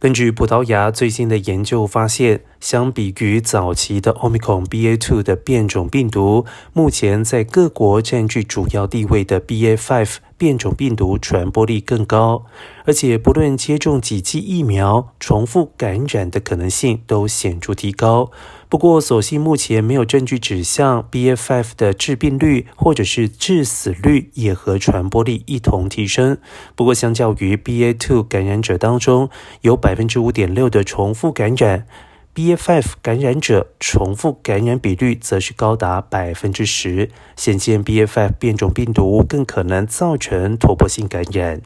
根据葡萄牙最新的研究发现，相比于早期的 Omicron BA.2 的变种病毒，目前在各国占据主要地位的 BA.5 变种病毒传播力更高，而且不论接种几剂疫苗，重复感染的可能性都显著提高。不过，所幸目前没有证据指向 B. F. F. 的致病率或者是致死率也和传播力一同提升。不过，相较于 BA.2 感染者当中有百分之五点六的重复感染，BA.5 感染者重复感染比率则是高达百分之十，显见 BA.5 变种病毒更可能造成突破性感染。